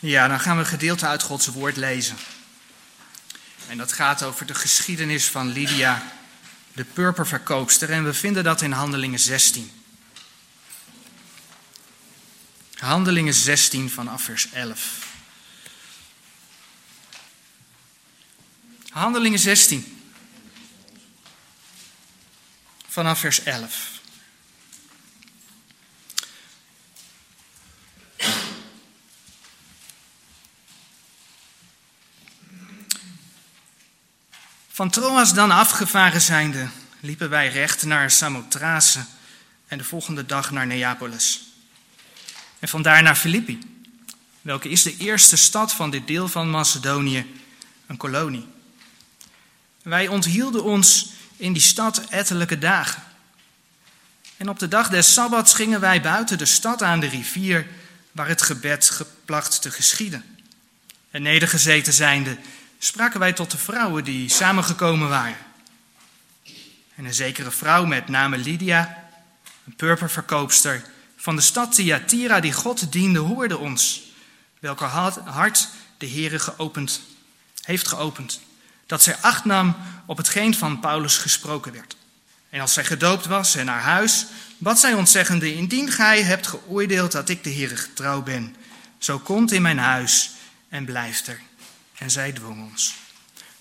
Ja, dan gaan we een gedeelte uit Gods woord lezen. En dat gaat over de geschiedenis van Lydia, de purperverkoopster. En we vinden dat in Handelingen 16. Handelingen 16 vanaf vers 11. Handelingen 16 vanaf vers 11. Van Troas dan afgevaren zijnde, liepen wij recht naar Samothrace en de volgende dag naar Neapolis. En vandaar naar Filippi, welke is de eerste stad van dit deel van Macedonië, een kolonie. Wij onthielden ons in die stad ettelijke dagen. En op de dag des Sabbats gingen wij buiten de stad aan de rivier, waar het gebed geplacht te geschieden. En nedergezeten zijnde, spraken wij tot de vrouwen die samengekomen waren. En een zekere vrouw met name Lydia, een purperverkoopster van de stad Thyatira die God diende, hoorde ons, welke hart de Heere geopend, heeft geopend, dat zij acht nam op hetgeen van Paulus gesproken werd. En als zij gedoopt was en naar huis, bad zij ons zeggende, indien gij hebt geoordeeld dat ik de Heere getrouw ben, zo komt in mijn huis en blijft er en zij dwong ons.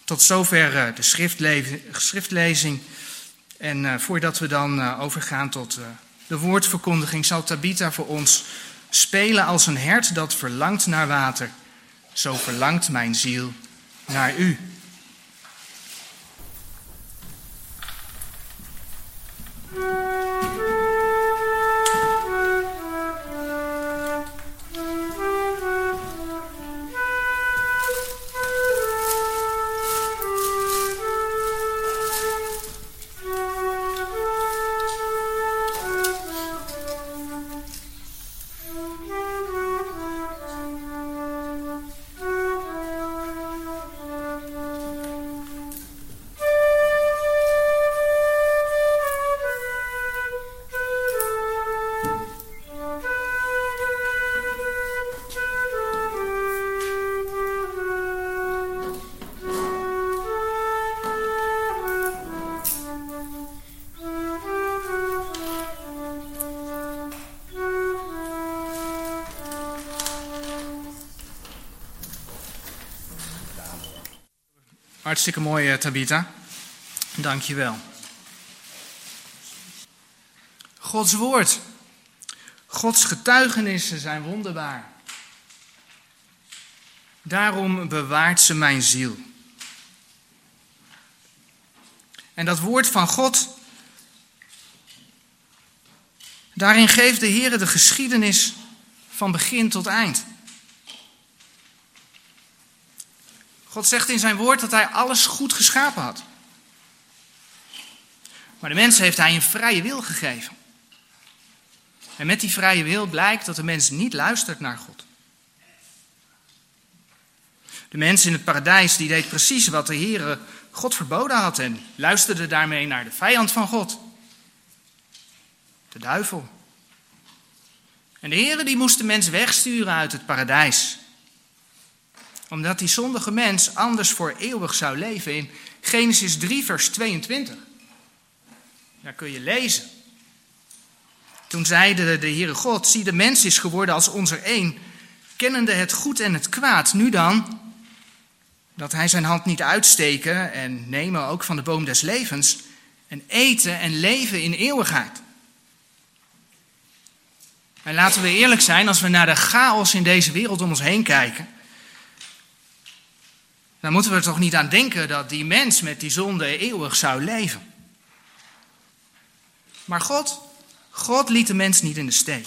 Tot zover eh, de schriftlezing. En eh, voordat we dan eh, overgaan tot de woordverkondiging, zal Tabitha voor ons spelen als een hert dat verlangt naar water. Zo verlangt mijn ziel naar u. Hartstikke mooi, eh, Tabita. Dank je wel. Gods woord. Gods getuigenissen zijn wonderbaar. Daarom bewaart ze mijn ziel. En dat woord van God, daarin geeft de Heer de geschiedenis van begin tot eind. God zegt in zijn woord dat hij alles goed geschapen had. Maar de mens heeft hij een vrije wil gegeven. En met die vrije wil blijkt dat de mens niet luistert naar God. De mens in het paradijs die deed precies wat de Heere God verboden had en luisterde daarmee naar de vijand van God, de duivel. En de Heere die moest de mens wegsturen uit het paradijs omdat die zondige mens anders voor eeuwig zou leven. In Genesis 3, vers 22. Daar kun je lezen. Toen zeide de Heere God, zie de mens is geworden als onze een, kennende het goed en het kwaad. Nu dan, dat hij zijn hand niet uitsteken en nemen ook van de boom des levens en eten en leven in eeuwigheid. En laten we eerlijk zijn, als we naar de chaos in deze wereld om ons heen kijken, dan moeten we er toch niet aan denken dat die mens met die zonde eeuwig zou leven. Maar God, God liet de mens niet in de steek.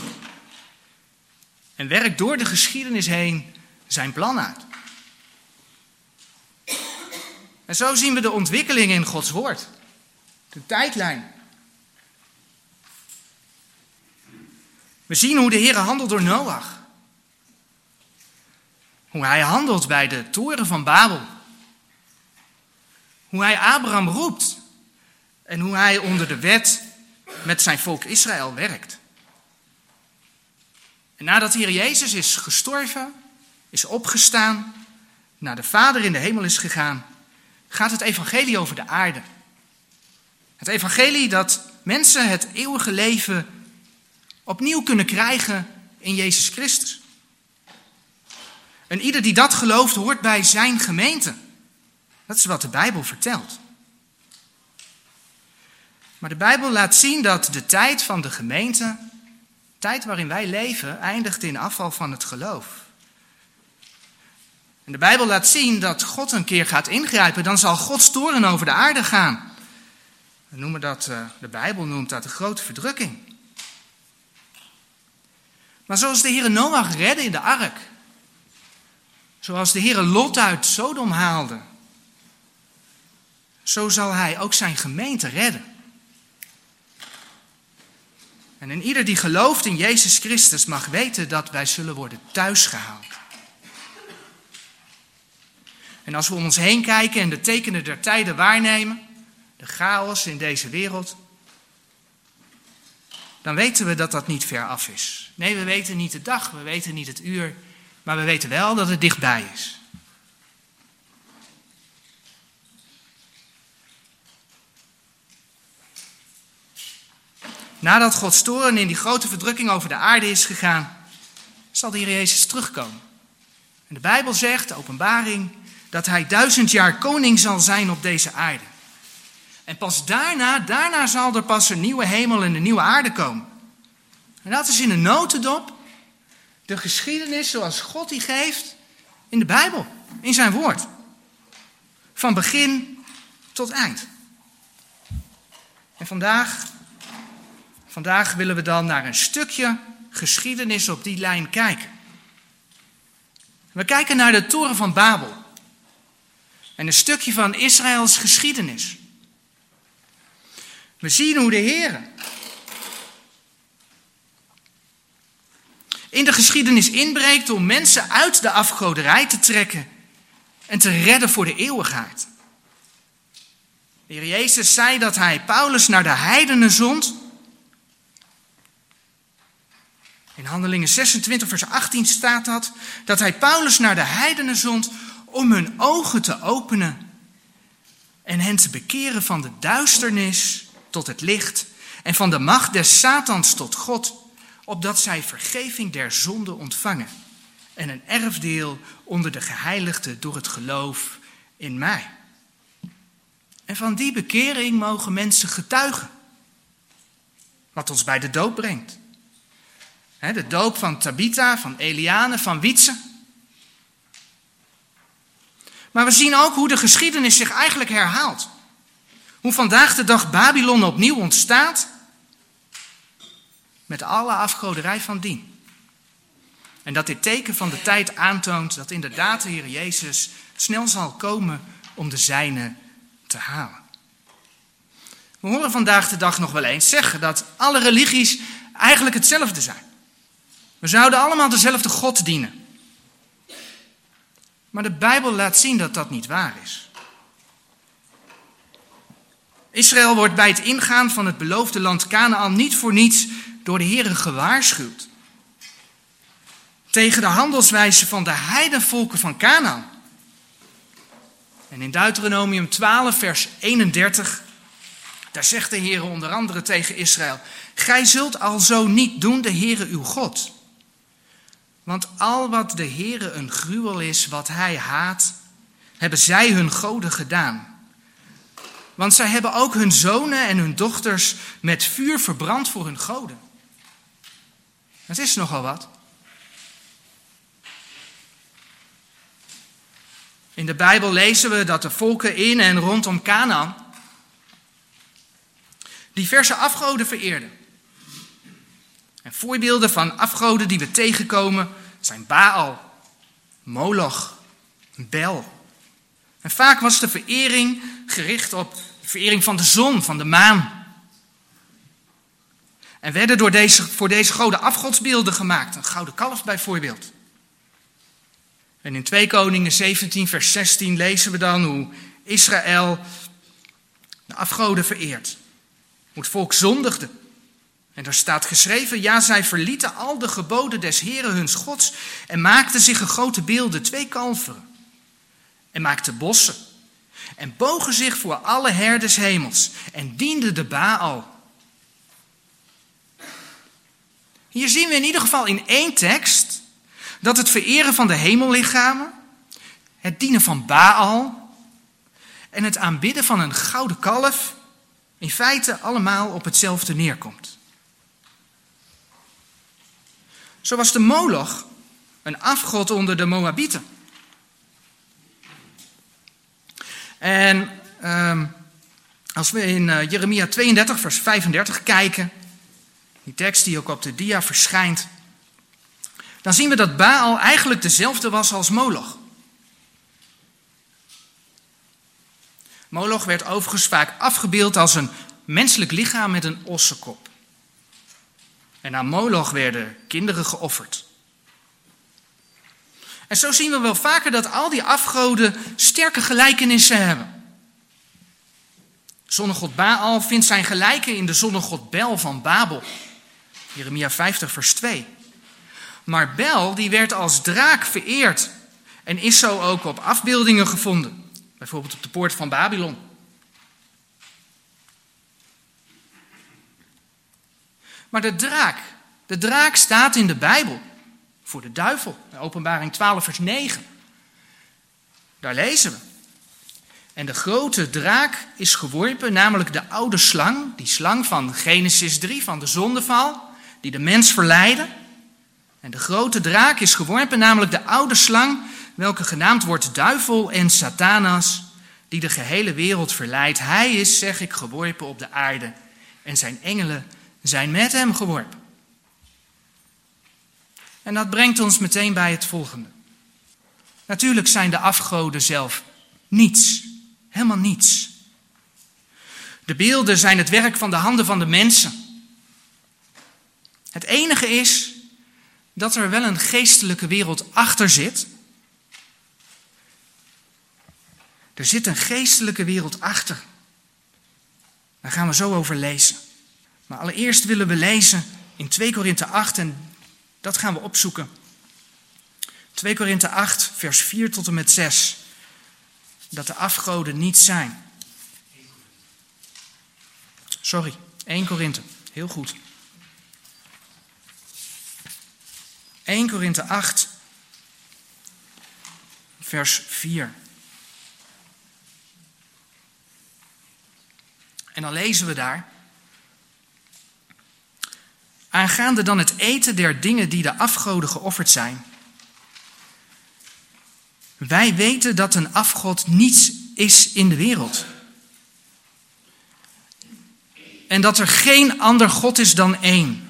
En werkt door de geschiedenis heen zijn plan uit. En zo zien we de ontwikkeling in Gods woord. De tijdlijn. We zien hoe de Heer handelt door Noach. Hoe hij handelt bij de toren van Babel. Hoe hij Abraham roept. En hoe hij onder de wet met zijn volk Israël werkt. En nadat hier Jezus is gestorven is opgestaan, naar de Vader in de hemel is gegaan, gaat het evangelie over de aarde. Het evangelie dat mensen het eeuwige leven opnieuw kunnen krijgen in Jezus Christus. En ieder die dat gelooft, hoort bij zijn gemeente. Dat is wat de Bijbel vertelt. Maar de Bijbel laat zien dat de tijd van de gemeente, de tijd waarin wij leven, eindigt in afval van het geloof. En de Bijbel laat zien dat God een keer gaat ingrijpen, dan zal Gods toren over de aarde gaan. We noemen dat, eh, de Bijbel noemt dat de grote verdrukking. Maar zoals de Heer Noach redde in de ark, zoals de Heer Lot uit Sodom haalde, zo zal Hij ook zijn gemeente redden. En in ieder die gelooft in Jezus Christus mag weten dat wij zullen worden thuisgehaald. En als we om ons heen kijken en de tekenen der tijden waarnemen, de chaos in deze wereld, dan weten we dat dat niet ver af is. Nee, we weten niet de dag, we weten niet het uur, maar we weten wel dat het dichtbij is. Nadat Gods toren in die grote verdrukking over de aarde is gegaan, zal de Heer Jezus terugkomen. En de Bijbel zegt, de openbaring, dat hij duizend jaar koning zal zijn op deze aarde. En pas daarna, daarna zal er pas een nieuwe hemel en een nieuwe aarde komen. En dat is in een notendop de geschiedenis zoals God die geeft in de Bijbel, in zijn woord. Van begin tot eind. En vandaag, vandaag willen we dan naar een stukje geschiedenis op die lijn kijken. We kijken naar de toren van Babel. En een stukje van Israëls geschiedenis. We zien hoe de Heer in de geschiedenis inbreekt om mensen uit de afgoderij te trekken en te redden voor de eeuwigheid. De Heer Jezus zei dat hij Paulus naar de heidenen zond. In Handelingen 26, vers 18 staat dat, dat hij Paulus naar de heidenen zond om hun ogen te openen en hen te bekeren van de duisternis tot het licht en van de macht des Satans tot God, opdat zij vergeving der zonde ontvangen en een erfdeel onder de geheiligden door het geloof in mij. En van die bekering mogen mensen getuigen. Wat ons bij de doop brengt. De doop van Tabitha, van Eliane, van Wietse. Maar we zien ook hoe de geschiedenis zich eigenlijk herhaalt. Hoe vandaag de dag Babylon opnieuw ontstaat. Met alle afgoderij van dien. En dat dit teken van de tijd aantoont dat inderdaad de Heer Jezus snel zal komen om de zijne te halen. We horen vandaag de dag nog wel eens zeggen dat alle religies eigenlijk hetzelfde zijn. We zouden allemaal dezelfde God dienen. Maar de Bijbel laat zien dat dat niet waar is. Israël wordt bij het ingaan van het beloofde land Canaan niet voor niets door de Heeren gewaarschuwd. Tegen de handelswijze van de heidenvolken van Canaan. En in Deuteronomium 12, vers 31, daar zegt de Heer onder andere tegen Israël: Gij zult alzo niet doen, de Heere uw God. Want al wat de Heere een gruwel is, wat hij haat, hebben zij hun goden gedaan. Want zij hebben ook hun zonen en hun dochters met vuur verbrand voor hun goden. Het is nogal wat. In de Bijbel lezen we dat de volken in en rondom Canaan diverse afgoden vereerden. En voorbeelden van afgoden die we tegenkomen zijn Baal, Moloch, Bel. En vaak was de verering gericht op de verering van de zon, van de maan. En werden door deze, voor deze goden afgodsbeelden gemaakt. Een gouden kalf bijvoorbeeld. En in 2 Koningen 17, vers 16 lezen we dan hoe Israël de afgoden vereert. Hoe het volk zondigde. En daar staat geschreven, ja, zij verlieten al de geboden des Heren huns gods en maakten zich een grote beelden, twee kalveren. En maakten bossen. En bogen zich voor alle herders hemels en dienden de Baal. Hier zien we in ieder geval in één tekst dat het vereren van de hemellichamen, het dienen van Baal en het aanbidden van een gouden kalf in feite allemaal op hetzelfde neerkomt. Zo was de Moloch een afgod onder de Moabieten. En um, als we in uh, Jeremia 32, vers 35 kijken, die tekst die ook op de dia verschijnt, dan zien we dat Baal eigenlijk dezelfde was als Moloch. Moloch werd overigens vaak afgebeeld als een menselijk lichaam met een ossenkop. En aan Moloch werden kinderen geofferd. En zo zien we wel vaker dat al die afgoden sterke gelijkenissen hebben. Zonnegod Baal vindt zijn gelijken in de zonnegod Bel van Babel. Jeremia 50 vers 2. Maar Bel die werd als draak vereerd en is zo ook op afbeeldingen gevonden. Bijvoorbeeld op de poort van Babylon. Maar de draak, de draak staat in de Bijbel voor de duivel. Openbaring 12, vers 9. Daar lezen we. En de grote draak is geworpen, namelijk de oude slang, die slang van Genesis 3, van de zondeval, die de mens verleidde. En de grote draak is geworpen, namelijk de oude slang, welke genaamd wordt duivel en satanas, die de gehele wereld verleidt. Hij is, zeg ik, geworpen op de aarde en zijn engelen zijn met hem geworpen. En dat brengt ons meteen bij het volgende. Natuurlijk zijn de afgoden zelf niets, helemaal niets. De beelden zijn het werk van de handen van de mensen. Het enige is dat er wel een geestelijke wereld achter zit. Er zit een geestelijke wereld achter. Daar gaan we zo over lezen. Maar allereerst willen we lezen in 2 Korinthe 8 en dat gaan we opzoeken. 2 Korinthe 8, vers 4 tot en met 6. Dat de afgoden niet zijn. Sorry, 1 Korinthe. Heel goed. 1 Korinthe 8, vers 4. En dan lezen we daar. Aangaande dan het eten der dingen die de afgoden geofferd zijn. Wij weten dat een afgod niets is in de wereld. En dat er geen ander God is dan één.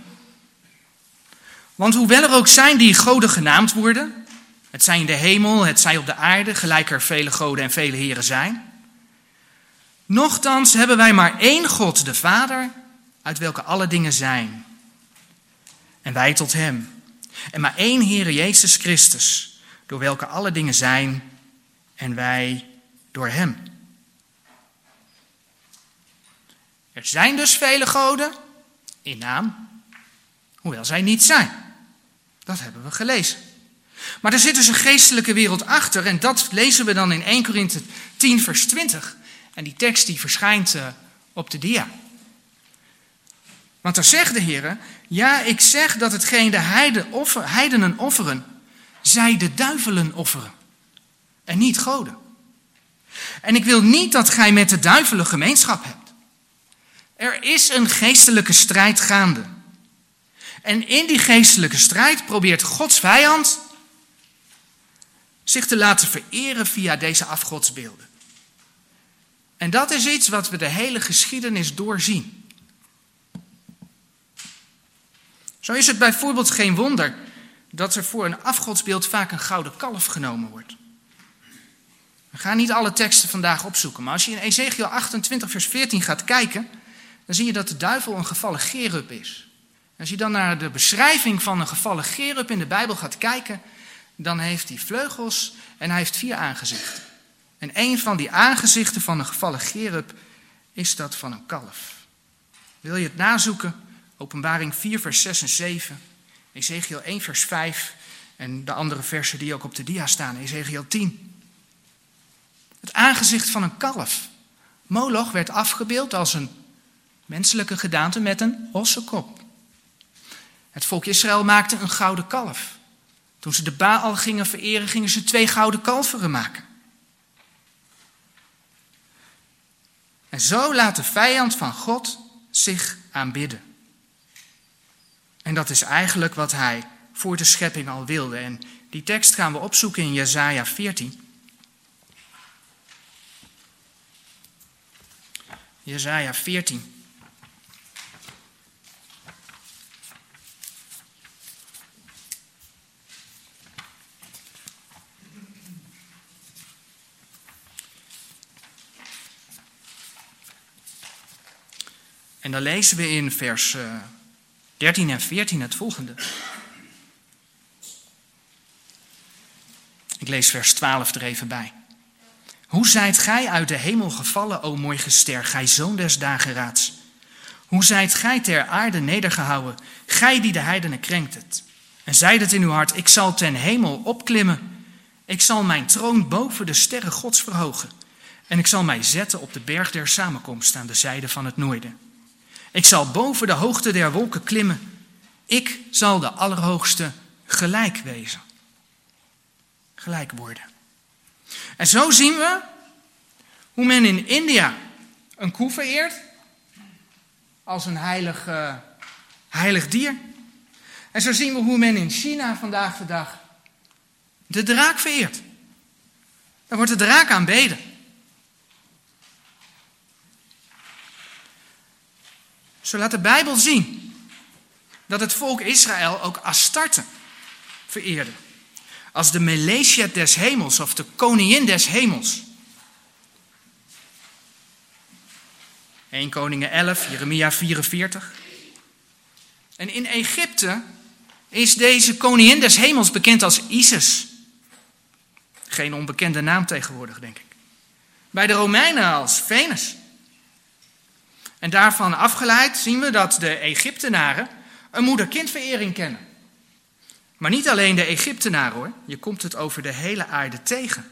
Want hoewel er ook zijn die goden genaamd worden, het zij in de hemel, het zij op de aarde, gelijk er vele goden en vele heren zijn. Nochtans hebben wij maar één God, de Vader, uit welke alle dingen zijn en wij tot Hem. En maar één Heere Jezus Christus, door welke alle dingen zijn en wij door Hem. Er zijn dus vele goden in naam, hoewel zij niet zijn. Dat hebben we gelezen. Maar er zit dus een geestelijke wereld achter en dat lezen we dan in 1 Korinthe 10 vers 20. En die tekst die verschijnt eh, op de dia. Want daar zegt de Heer, ja, ik zeg dat hetgeen de heiden offer, heidenen offeren, zij de duivelen offeren. En niet goden. En ik wil niet dat gij met de duivelen gemeenschap hebt. Er is een geestelijke strijd gaande. En in die geestelijke strijd probeert Gods vijand zich te laten vereren via deze afgodsbeelden. En dat is iets wat we de hele geschiedenis doorzien. Zo is het bijvoorbeeld geen wonder dat er voor een afgodsbeeld vaak een gouden kalf genomen wordt. We gaan niet alle teksten vandaag opzoeken, maar als je in Ezekiel 28, vers 14 gaat kijken, dan zie je dat de duivel een gevallen gerub is. Als je dan naar de beschrijving van een gevallen gerub in de Bijbel gaat kijken, dan heeft hij vleugels en hij heeft vier aangezichten. En een van die aangezichten van een gevallen gerub is dat van een kalf. Wil je het nazoeken? Openbaring 4, vers 6 en 7. Ezekiel 1, vers 5. En de andere versen die ook op de dia staan. Ezekiel 10. Het aangezicht van een kalf. Moloch werd afgebeeld als een menselijke gedaante met een ossenkop. Het volk Israël maakte een gouden kalf. Toen ze de Baal gingen vereren, gingen ze twee gouden kalveren maken. En zo laat de vijand van God zich aanbidden. En dat is eigenlijk wat hij voor de schepping al wilde. En die tekst gaan we opzoeken in Jesaja 14. Jesaja 14. En dan lezen we in vers 13 eh, en 14 het volgende. Ik lees vers 12 er even bij. Hoe zijt gij uit de hemel gevallen, o mooi gester, gij zoon des dageraads? Hoe zijt gij ter aarde nedergehouden, gij die de heidenen krenkt het? En zeid het in uw hart, ik zal ten hemel opklimmen. Ik zal mijn troon boven de sterren gods verhogen. En ik zal mij zetten op de berg der samenkomst aan de zijde van het noorden. Ik zal boven de hoogte der wolken klimmen. Ik zal de Allerhoogste gelijk wezen. Gelijk worden. En zo zien we hoe men in India een koe vereert als een heilig, uh, heilig dier. En zo zien we hoe men in China vandaag de dag de draak vereert. Dan wordt de draak aanbeden. Zo laat de Bijbel zien dat het volk Israël ook Astarte vereerde. Als de Melesiet des hemels of de koningin des hemels. 1 Koningen 11, Jeremia 44. En in Egypte is deze koningin des hemels bekend als Isis. Geen onbekende naam tegenwoordig, denk ik. Bij de Romeinen als Venus. En daarvan afgeleid zien we dat de Egyptenaren een moeder-kindverering kennen. Maar niet alleen de Egyptenaren hoor, je komt het over de hele aarde tegen.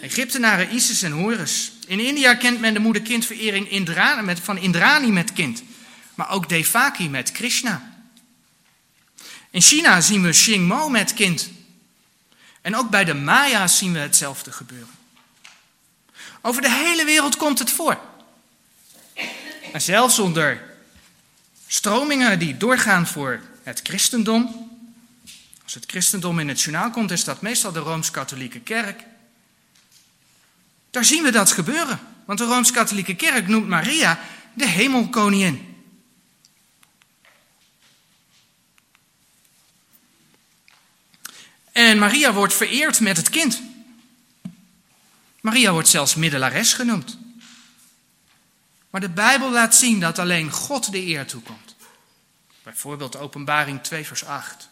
Egyptenaren, Isis en Horus. In India kent men de moeder-kindverering Indra, van Indrani met kind, maar ook Devaki met Krishna. In China zien we Xingmo met kind. En ook bij de Maya's zien we hetzelfde gebeuren. Over de hele wereld komt het voor. En zelfs onder stromingen die doorgaan voor het christendom. Als het christendom in het journaal komt, is dat meestal de Rooms-Katholieke Kerk. Daar zien we dat gebeuren. Want de Rooms-Katholieke Kerk noemt Maria de hemelkoningin. En Maria wordt vereerd met het kind. Maria wordt zelfs middelares genoemd. Maar de Bijbel laat zien dat alleen God de eer toekomt. Bijvoorbeeld Openbaring 2, vers 8.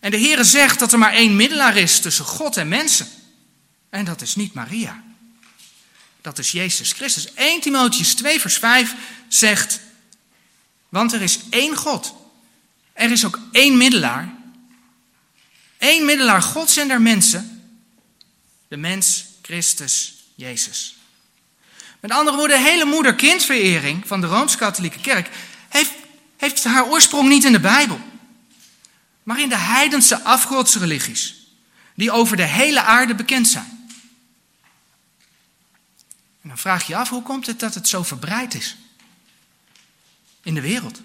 En de Heere zegt dat er maar één middelaar is tussen God en mensen. En dat is niet Maria. Dat is Jezus Christus. 1 Timotheus 2, vers 5 zegt, want er is één God. Er is ook één middelaar. Eén middelaar Gods en der mensen. De mens Christus Jezus. Met andere woorden, de hele moeder-kindverering van de Rooms-Katholieke Kerk heeft, heeft haar oorsprong niet in de Bijbel, maar in de heidense afgodsreligies, die over de hele aarde bekend zijn. En dan vraag je je af, hoe komt het dat het zo verbreid is in de wereld?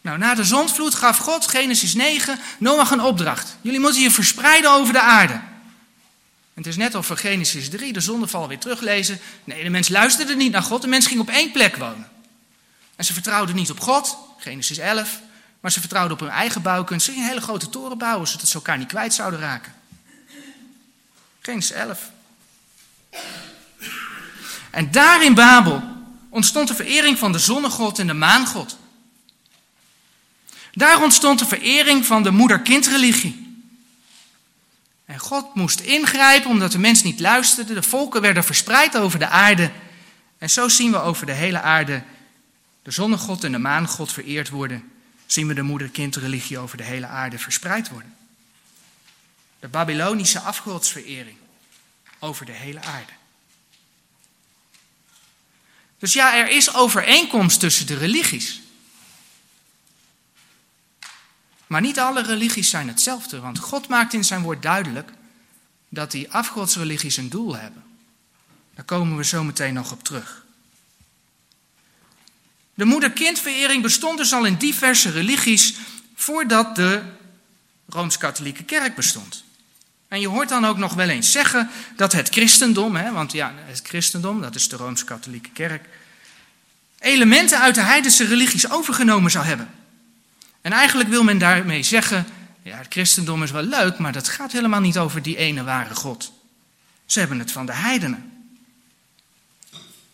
Nou, na de zondvloed gaf God, Genesis 9, Noach een opdracht. Jullie moeten je verspreiden over de aarde het is net of we Genesis 3, de zondeval, weer teruglezen. Nee, de mens luisterde niet naar God. De mens ging op één plek wonen. En ze vertrouwden niet op God, Genesis 11. Maar ze vertrouwden op hun eigen bouwkunst. Ze gingen hele grote toren bouwen, zodat ze elkaar niet kwijt zouden raken. Genesis 11. En daar in Babel ontstond de verering van de zonnegod en de maangod. Daar ontstond de verering van de moeder-kindreligie. En God moest ingrijpen omdat de mens niet luisterde. De volken werden verspreid over de aarde. En zo zien we over de hele aarde de zonnegod en de maangod vereerd worden, zien we de moeder-kindreligie over de hele aarde verspreid worden. De Babylonische afgodsverering over de hele aarde. Dus ja, er is overeenkomst tussen de religies. Maar niet alle religies zijn hetzelfde, want God maakt in zijn woord duidelijk dat die afgodsreligies een doel hebben. Daar komen we zo meteen nog op terug. De moeder-kindverering bestond dus al in diverse religies voordat de Rooms-Katholieke Kerk bestond. En je hoort dan ook nog wel eens zeggen dat het christendom, hè, want ja, het christendom, dat is de Rooms-Katholieke Kerk, elementen uit de heidense religies overgenomen zou hebben. En eigenlijk wil men daarmee zeggen, ja, het christendom is wel leuk, maar dat gaat helemaal niet over die ene ware God. Ze hebben het van de heidenen.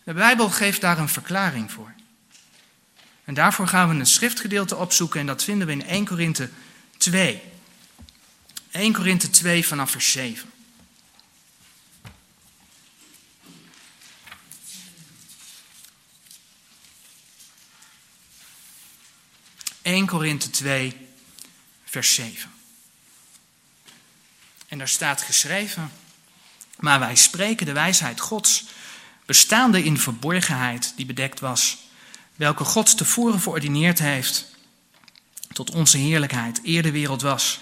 De Bijbel geeft daar een verklaring voor. En daarvoor gaan we een schriftgedeelte opzoeken en dat vinden we in 1 Korinthe 2. 1 Korinthe 2 vanaf vers 7. ...1 Korinthe 2, vers 7. En daar staat geschreven... ...maar wij spreken de wijsheid Gods... ...bestaande in verborgenheid die bedekt was... ...welke God tevoren verordineerd heeft... ...tot onze heerlijkheid, eer de wereld was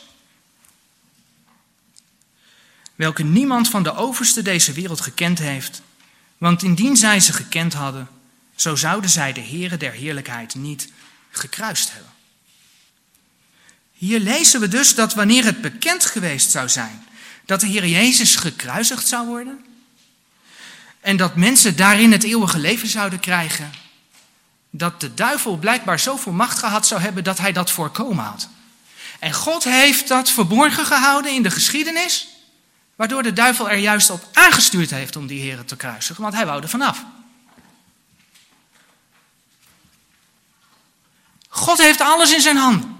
welke niemand van de overste deze wereld gekend heeft. Want indien zij ze gekend hadden, zo zouden zij de Heere der heerlijkheid niet gekruist hebben. Hier lezen we dus dat wanneer het bekend geweest zou zijn dat de Heer Jezus gekruisigd zou worden en dat mensen daarin het eeuwige leven zouden krijgen, dat de duivel blijkbaar zoveel macht gehad zou hebben dat hij dat voorkomen had. En God heeft dat verborgen gehouden in de geschiedenis. Waardoor de duivel er juist op aangestuurd heeft om die heren te kruisigen, want hij wou er vanaf. God heeft alles in zijn handen.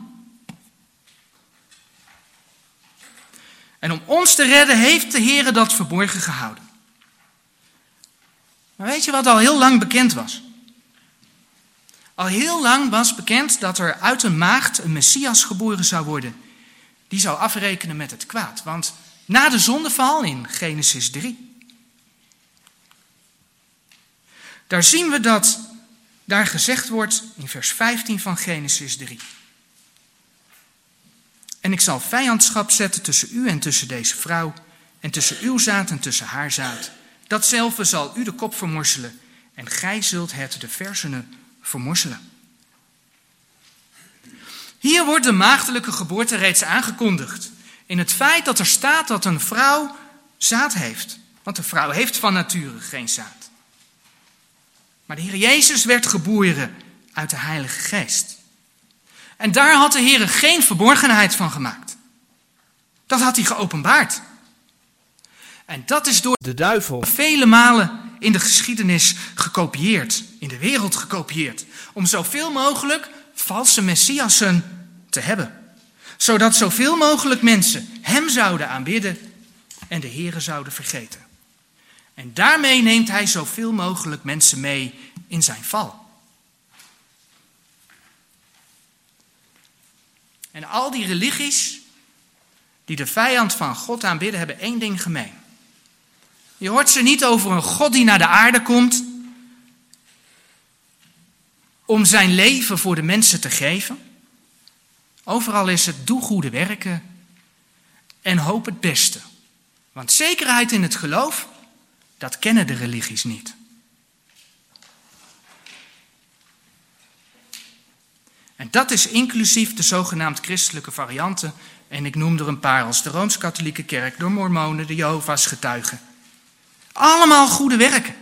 En om ons te redden heeft de Heer dat verborgen gehouden. Maar weet je wat al heel lang bekend was? Al heel lang was bekend dat er uit een maagd een Messias geboren zou worden. Die zou afrekenen met het kwaad. Want na de zondeval in Genesis 3. Daar zien we dat daar gezegd wordt in vers 15 van Genesis 3. En ik zal vijandschap zetten tussen u en tussen deze vrouw, en tussen uw zaad en tussen haar zaad. Datzelfde zal u de kop vermorselen, en gij zult het de versenen vermorselen. Hier wordt de maagdelijke geboorte reeds aangekondigd in het feit dat er staat dat een vrouw zaad heeft. Want een vrouw heeft van nature geen zaad. Maar de Heer Jezus werd geboren uit de Heilige Geest. En daar had de Heer geen verborgenheid van gemaakt. Dat had hij geopenbaard. En dat is door de duivel vele malen in de geschiedenis gekopieerd, in de wereld gekopieerd, om zoveel mogelijk valse messiassen te hebben zodat zoveel mogelijk mensen Hem zouden aanbidden en de Here zouden vergeten. En daarmee neemt Hij zoveel mogelijk mensen mee in zijn val. En al die religies die de vijand van God aanbidden, hebben één ding gemeen. Je hoort ze niet over een God die naar de aarde komt om zijn leven voor de mensen te geven. Overal is het doe goede werken en hoop het beste. Want zekerheid in het geloof, dat kennen de religies niet. En dat is inclusief de zogenaamd christelijke varianten. En ik noem er een paar als de Rooms-Katholieke Kerk, de Mormonen, de Jehovah's getuigen. Allemaal goede werken.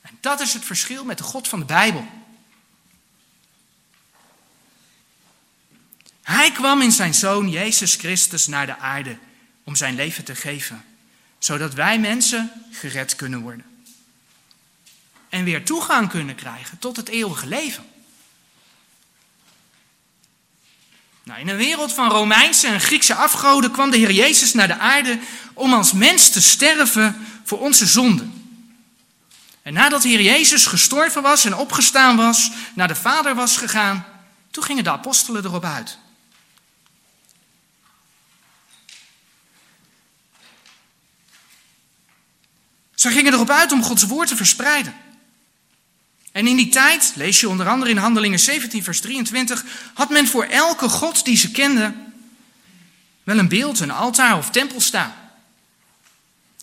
En dat is het verschil met de God van de Bijbel. Hij kwam in zijn zoon Jezus Christus naar de aarde om zijn leven te geven, zodat wij mensen gered kunnen worden. En weer toegang kunnen krijgen tot het eeuwige leven. Nou, in een wereld van Romeinse en Griekse afgoden kwam de Heer Jezus naar de aarde om als mens te sterven voor onze zonden. En nadat de Heer Jezus gestorven was en opgestaan was, naar de Vader was gegaan, toen gingen de apostelen erop uit. Ze gingen erop uit om Gods woord te verspreiden. En in die tijd, lees je onder andere in Handelingen 17, vers 23, had men voor elke God die ze kenden wel een beeld, een altaar of tempel staan.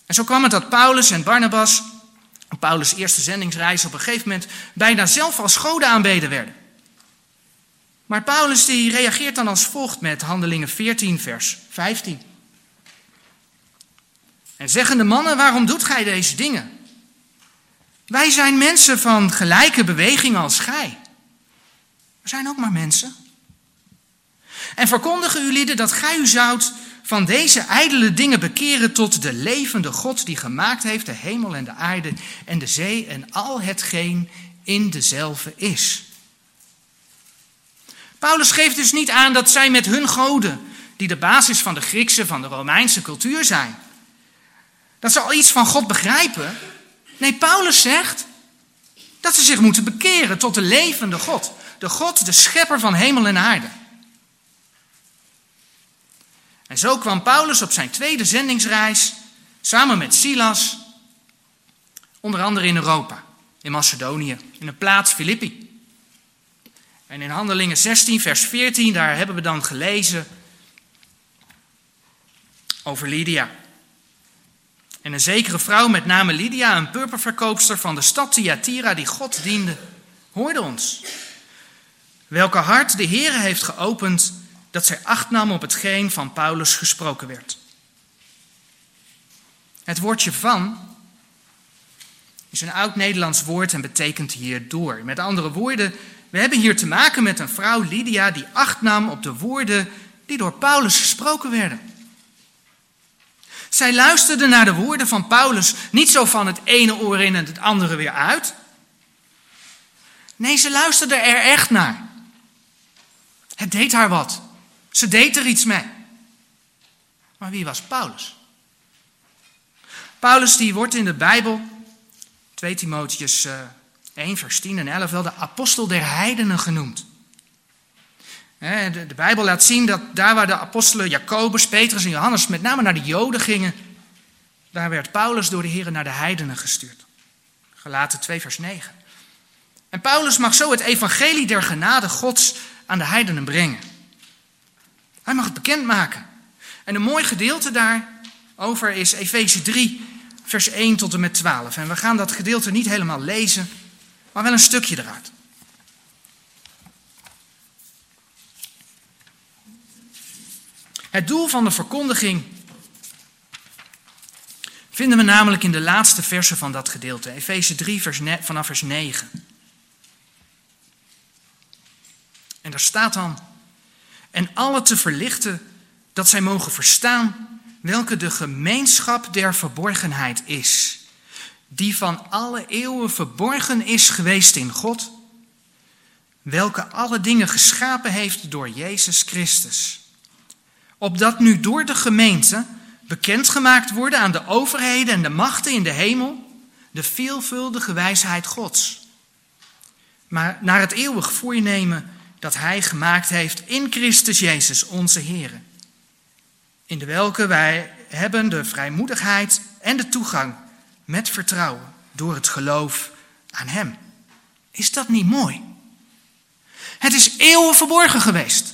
En zo kwam het dat Paulus en Barnabas, op Paulus' eerste zendingsreis, op een gegeven moment bijna zelf als goden aanbeden werden. Maar Paulus die reageert dan als volgt met Handelingen 14, vers 15. En zeggen de mannen, waarom doet gij deze dingen? Wij zijn mensen van gelijke beweging als gij. We zijn ook maar mensen. En verkondigen u lieden dat gij u van deze ijdele dingen bekeren tot de levende God die gemaakt heeft de hemel en de aarde en de zee en al hetgeen in dezelfde is. Paulus geeft dus niet aan dat zij met hun goden, die de basis van de Griekse, van de Romeinse cultuur zijn, dat ze al iets van God begrijpen. Nee, Paulus zegt dat ze zich moeten bekeren tot de levende God. De God, de schepper van hemel en aarde. En zo kwam Paulus op zijn tweede zendingsreis samen met Silas, onder andere in Europa, in Macedonië, in de plaats Filippi. En in Handelingen 16, vers 14, daar hebben we dan gelezen over Lydia. En een zekere vrouw met name Lydia, een purperverkoopster van de stad Thyatira die God diende, hoorde ons. Welke hart de Heere heeft geopend dat zij acht nam op hetgeen van Paulus gesproken werd. Het woordje van is een oud-Nederlands woord en betekent hier door. Met andere woorden, we hebben hier te maken met een vrouw, Lydia, die acht nam op de woorden die door Paulus gesproken werden. Zij luisterde naar de woorden van Paulus niet zo van het ene oor in en het andere weer uit. Nee, ze luisterde er echt naar. Het deed haar wat. Ze deed er iets mee. Maar wie was Paulus? Paulus die wordt in de Bijbel, 2 Timotheus 1 eh, vers 10 en 11, wel de apostel der heidenen genoemd. De, Bijbel laat zien dat daar waar de apostelen Jacobus, Petrus en Johannes met name naar de Joden gingen, daar werd Paulus door de Heer naar de heidenen gestuurd. Gelaten 2 vers 9. En Paulus mag zo het evangelie der genade Gods aan de heidenen brengen. Hij mag het bekendmaken. En een mooi gedeelte daarover is Efeze 3, vers 1 tot en met 12. En we gaan dat gedeelte niet helemaal lezen, maar wel een stukje eruit. Het doel van de verkondiging vinden we namelijk in de laatste versen van dat gedeelte, Efeze 3 vers vanaf vers 9. En daar staat dan, en alle te verlichten dat zij mogen verstaan welke de gemeenschap der verborgenheid is, die van alle eeuwen verborgen is geweest in God, welke alle dingen geschapen heeft door Jezus Christus opdat nu door de gemeente bekendgemaakt worden aan de overheden en de machten in de hemel de veelvuldige wijsheid Gods. Maar naar het eeuwig voornemen dat Hij gemaakt heeft in Christus Jezus, onze Heer. In de welke wij hebben de vrijmoedigheid en de toegang met vertrouwen door het geloof aan Hem. Is dat niet mooi? Het is eeuwen verborgen geweest.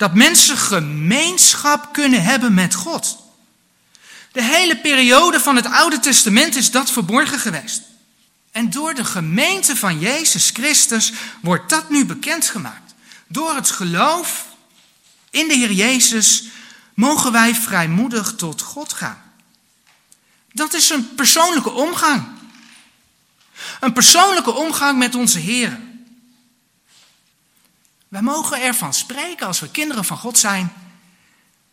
Dat mensen gemeenschap kunnen hebben met God. De hele periode van het Oude Testament is dat verborgen geweest. En door de gemeente van Jezus Christus wordt dat nu bekendgemaakt. Door het geloof in de Heer Jezus mogen wij vrijmoedig tot God gaan. Dat is een persoonlijke omgang. Een persoonlijke omgang met onze Heer. Wij mogen ervan spreken als we kinderen van God zijn,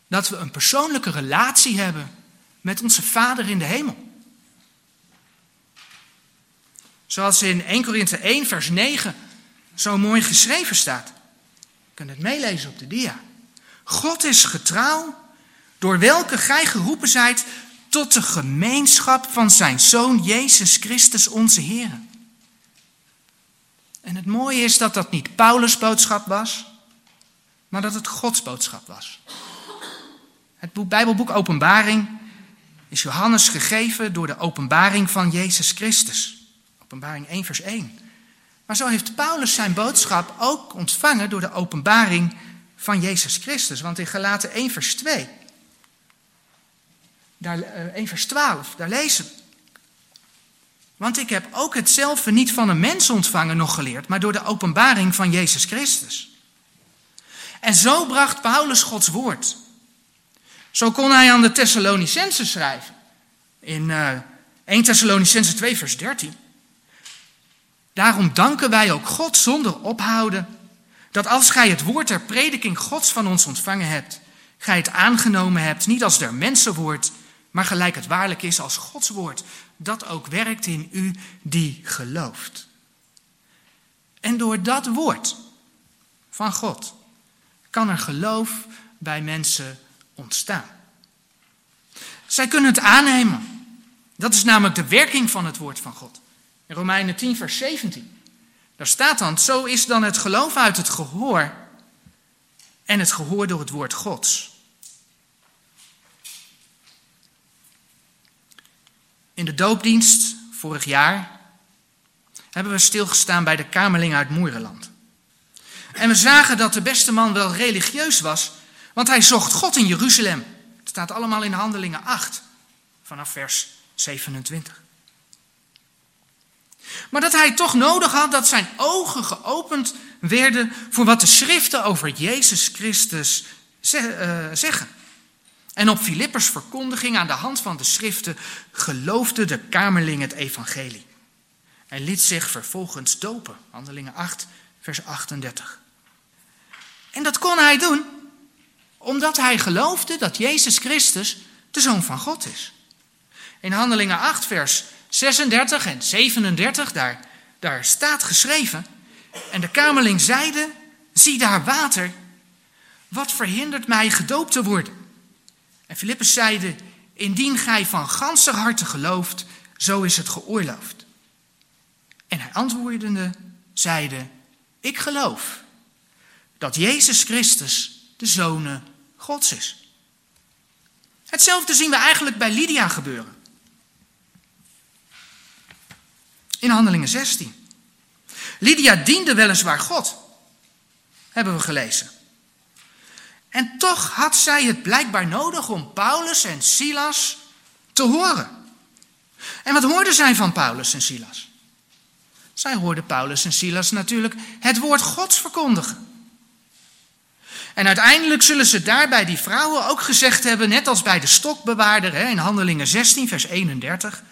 dat we een persoonlijke relatie hebben met onze Vader in de hemel. Zoals in 1 Korinthe 1, vers 9 zo mooi geschreven staat. Je kunt het meelezen op de dia. God is getrouw, door welke gij geroepen zijt tot de gemeenschap van zijn Zoon Jezus Christus onze Heer. En het mooie is dat dat niet Paulus' boodschap was, maar dat het Gods boodschap was. Het Bijbelboek Openbaring is Johannes gegeven door de openbaring van Jezus Christus. Openbaring 1, vers 1. Maar zo heeft Paulus zijn boodschap ook ontvangen door de openbaring van Jezus Christus. Want in Galaten 1, vers 2, daar, 1 eh, vers 12, daar lezen. Want ik heb ook hetzelfde niet van een mens ontvangen nog geleerd, maar door de openbaring van Jezus Christus. En zo bracht Paulus Gods woord. Zo kon hij aan de Thessalonicensen schrijven. In uh, 1 Thessalonicensen 2 vers 13. Daarom danken wij ook God zonder ophouden, dat als gij het woord der prediking Gods van ons ontvangen hebt, gij het aangenomen hebt, niet als der mensenwoord, maar gelijk het waarlijk is als Gods woord, dat ook werkt in u die gelooft. En door dat woord van God kan er geloof bij mensen ontstaan. Zij kunnen het aannemen. Dat is namelijk de werking van het woord van God. In Romeinen 10, vers 17. Daar staat dan, zo is dan het geloof uit het gehoor en het gehoor door het woord Gods. In de doopdienst vorig jaar hebben we stilgestaan bij de Kamerling uit Moerenland. En we zagen dat de beste man wel religieus was, want hij zocht God in Jeruzalem. Het staat allemaal in Handelingen 8, vanaf vers 27. Maar dat hij toch nodig had dat zijn ogen geopend werden voor wat de schriften over Jezus Christus eh, zeggen. En op Filippers verkondiging aan de hand van de schriften geloofde de Kamerling het evangelie. En liet zich vervolgens dopen. Handelingen 8, vers 38. En dat kon hij doen omdat hij geloofde dat Jezus Christus de Zoon van God is. In Handelingen 8, vers 36 en 37, daar, daar staat geschreven. En de kamerling zeide, zie daar water. Wat verhindert mij gedoopt te worden? En Filippus zeide, indien gij van ganser harte gelooft, zo is het geoorloofd. En hij antwoordende zeide, ik geloof dat Jezus Christus de Zoon Gods is. Hetzelfde zien we eigenlijk bij Lydia gebeuren. In Handelingen 16. Lydia diende weliswaar God, hebben we gelezen. En toch had zij het blijkbaar nodig om Paulus en Silas te horen. En wat hoorden zij van Paulus en Silas? Zij hoorden Paulus en Silas natuurlijk het woord Gods verkondigen. En uiteindelijk zullen ze daarbij die vrouwen ook gezegd hebben, net als bij de stokbewaarder in Handelingen 16, vers 31.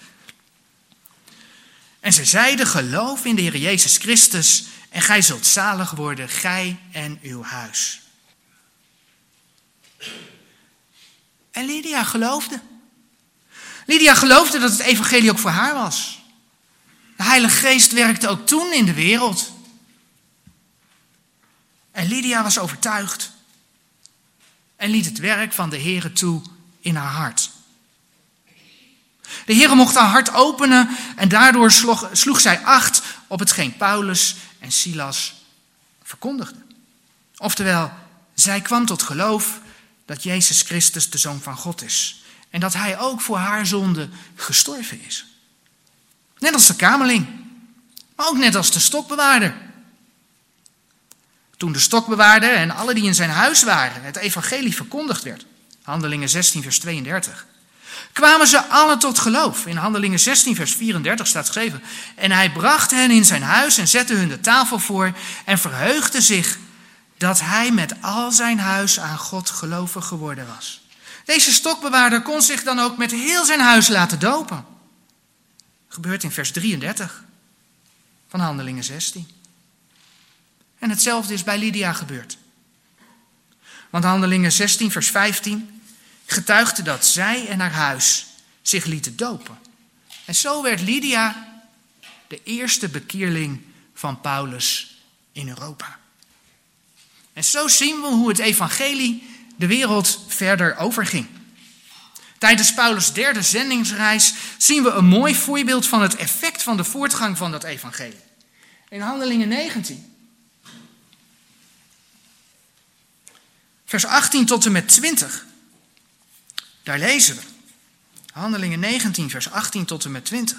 En ze zeiden, geloof in de Heer Jezus Christus en gij zult zalig worden, gij en uw huis. En Lydia geloofde. Lydia geloofde dat het evangelie ook voor haar was. De Heilige Geest werkte ook toen in de wereld. En Lydia was overtuigd. En liet het werk van de Heere toe in haar hart. De Heere mocht haar hart openen en daardoor sloeg, sloeg zij acht op hetgeen Paulus en Silas verkondigden. Oftewel, zij kwam tot geloof dat Jezus Christus de Zoon van God is. En dat Hij ook voor haar zonde gestorven is. Net als de kamerling, maar ook net als de stokbewaarder. Toen de stokbewaarder en alle die in zijn huis waren het evangelie verkondigd werd, Handelingen 16, vers 32, kwamen ze alle tot geloof. In Handelingen 16, vers 34 staat geschreven. En hij bracht hen in zijn huis en zette hun de tafel voor en verheugde zich dat hij met al zijn huis aan God gelovig geworden was. Deze stokbewaarder kon zich dan ook met heel zijn huis laten dopen. Gebeurt in vers 33 van Handelingen 16. En hetzelfde is bij Lydia gebeurd. Want Handelingen 16, vers 15 getuigde dat zij en haar huis zich lieten dopen. En zo werd Lydia de eerste bekierling van Paulus in Europa. En zo zien we hoe het evangelie de wereld verder overging. Tijdens Paulus' derde zendingsreis zien we een mooi voorbeeld van het effect van de voortgang van dat evangelie. In Handelingen 19. Vers 18 tot en met 20. Daar lezen we. Handelingen 19, vers 18 tot en met 20.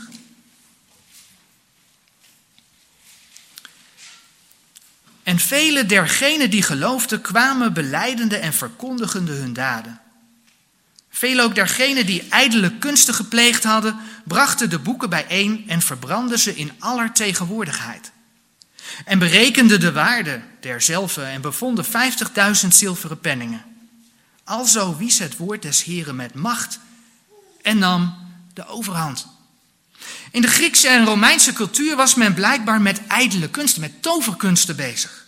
En vele dergenen die geloofden kwamen beleidende en verkondigende hun daden. Veel ook dergenen die ijdele kunsten gepleegd hadden, brachten de boeken bijeen en verbrandden ze in aller tegenwoordigheid. En berekenden de waarde derzelve en bevonden vijftigduizend zilveren penningen. Alzo wies het woord des Heren met macht en nam de overhand. In de Griekse en Romeinse cultuur was men blijkbaar met ijdele kunsten, met toverkunsten bezig.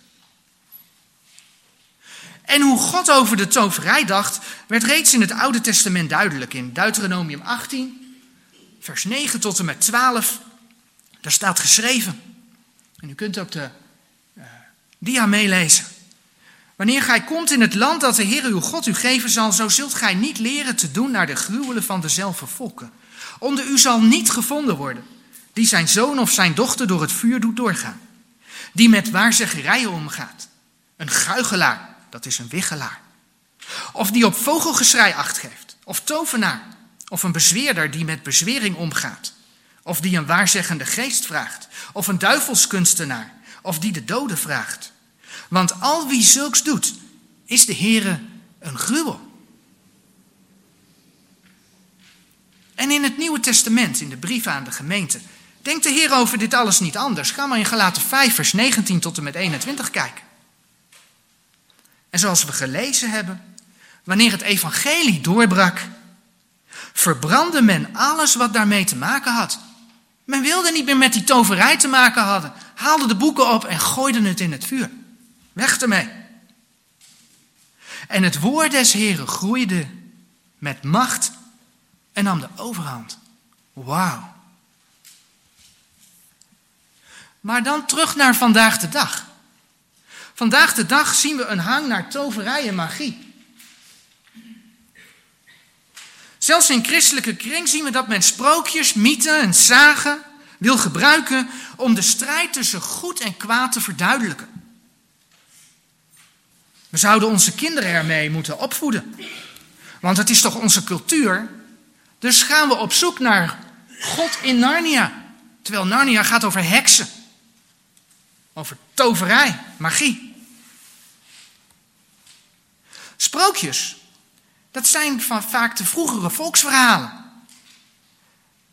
En hoe God over de toverij dacht, werd reeds in het Oude Testament duidelijk. In Deuteronomium 18, vers 9 tot en met 12, daar staat geschreven. En u kunt ook de uh, dia meelezen. Wanneer gij komt in het land dat de Heer uw God u geven zal, zo zult gij niet leren te doen naar de gruwelen van dezelfde volken. Onder u zal niet gevonden worden, die zijn zoon of zijn dochter door het vuur doet doorgaan. Die met waarzeggerijen omgaat. Een guigelaar, dat is een wiggelaar. Of die op vogelgeschrei acht geeft. Of tovenaar. Of een bezweerder die met bezwering omgaat. Of die een waarzeggende geest vraagt. Of een duivelskunstenaar. Of die de doden vraagt. Want al wie zulks doet, is de Heere een gruwel. En in het Nieuwe Testament, in de brieven aan de gemeente, denkt de Heer over dit alles niet anders. Ga maar in Galaten 5, vers 19 tot en met 21 kijken. En zoals we gelezen hebben, wanneer het evangelie doorbrak, verbrandde men alles wat daarmee te maken had. Men wilde niet meer met die toverij te maken hadden, haalde de boeken op en gooide het in het vuur. Weg ermee. En het woord des Heren groeide met macht en nam de overhand. Wauw. Maar dan terug naar vandaag de dag. Vandaag de dag zien we een hang naar toverij en magie. Zelfs in christelijke kring zien we dat men sprookjes, mythen en zagen wil gebruiken om de strijd tussen goed en kwaad te verduidelijken. We zouden onze kinderen ermee moeten opvoeden. Want het is toch onze cultuur. Dus gaan we op zoek naar God in Narnia. Terwijl Narnia gaat over heksen. Over toverij, magie. Sprookjes, dat zijn van vaak de vroegere volksverhalen.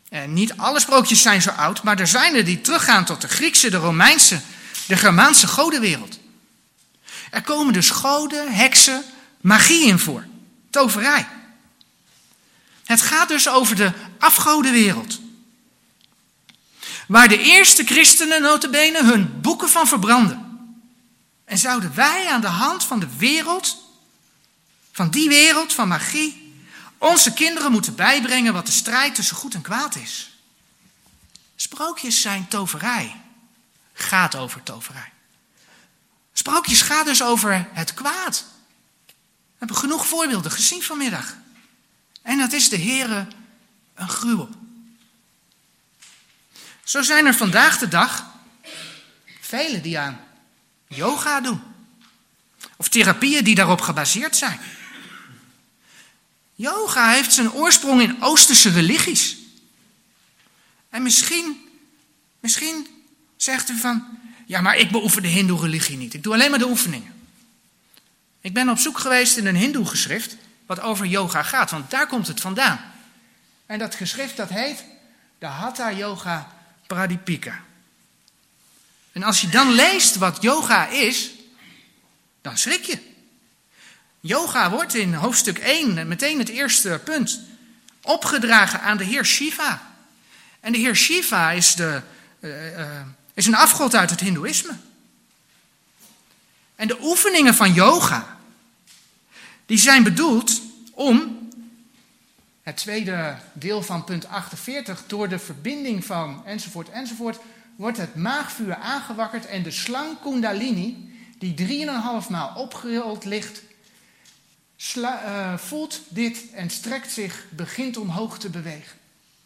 En niet alle sprookjes zijn zo oud, maar er zijn er die teruggaan tot de Griekse, de Romeinse, de Germaanse godenwereld. Er komen dus goden, heksen, magie in voor. Toverij. Het gaat dus over de afgodenwereld. Waar de eerste christenen notabene hun boeken van verbranden. En zouden wij aan de hand van de wereld, van die wereld, van magie, onze kinderen moeten bijbrengen wat de strijd tussen goed en kwaad is. Sprookjes zijn toverij. Gaat over toverij. Sprookjes gaat dus over het kwaad. We hebben genoeg voorbeelden gezien vanmiddag. En dat is de Heere een gruwel. Zo zijn er vandaag de dag velen die aan yoga doen. Of therapieën die daarop gebaseerd zijn. Yoga heeft zijn oorsprong in Oosterse religies. En misschien, misschien zegt u van, ja, maar ik beoefen de Hindoe-religie niet. Ik doe alleen maar de oefeningen. Ik ben op zoek geweest in een Hindoe-geschrift wat over yoga gaat, want daar komt het vandaan. En dat geschrift dat heet de Hatha Yoga Pradipika. En als je dan leest wat yoga is, dan schrik je. Yoga wordt in hoofdstuk 1, meteen het eerste punt, opgedragen aan de heer Shiva. En de heer Shiva is de, uh, uh, is een afgod uit het Hindoeïsme. En de oefeningen van yoga, die zijn bedoeld om, het tweede deel van punt 48, door de verbinding van enzovoort enzovoort, wordt het maagvuur aangewakkerd en de slang Kundalini, die drieënhalf maal opgerold ligt, uh, voelt dit en strekt zich, begint omhoog te bewegen.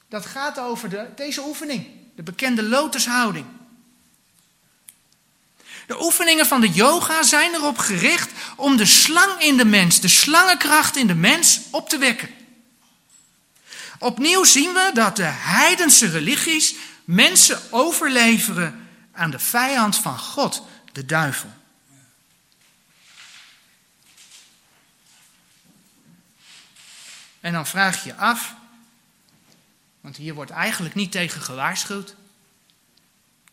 Dat gaat over de, deze oefening, de bekende lotushouding. De oefeningen van de yoga zijn erop gericht om de slang in de mens, de slangenkracht in de mens op te wekken. Opnieuw zien we dat de heidense religies mensen overleveren aan de vijand van God, de duivel. En dan vraag je af, want hier wordt eigenlijk niet tegen gewaarschuwd.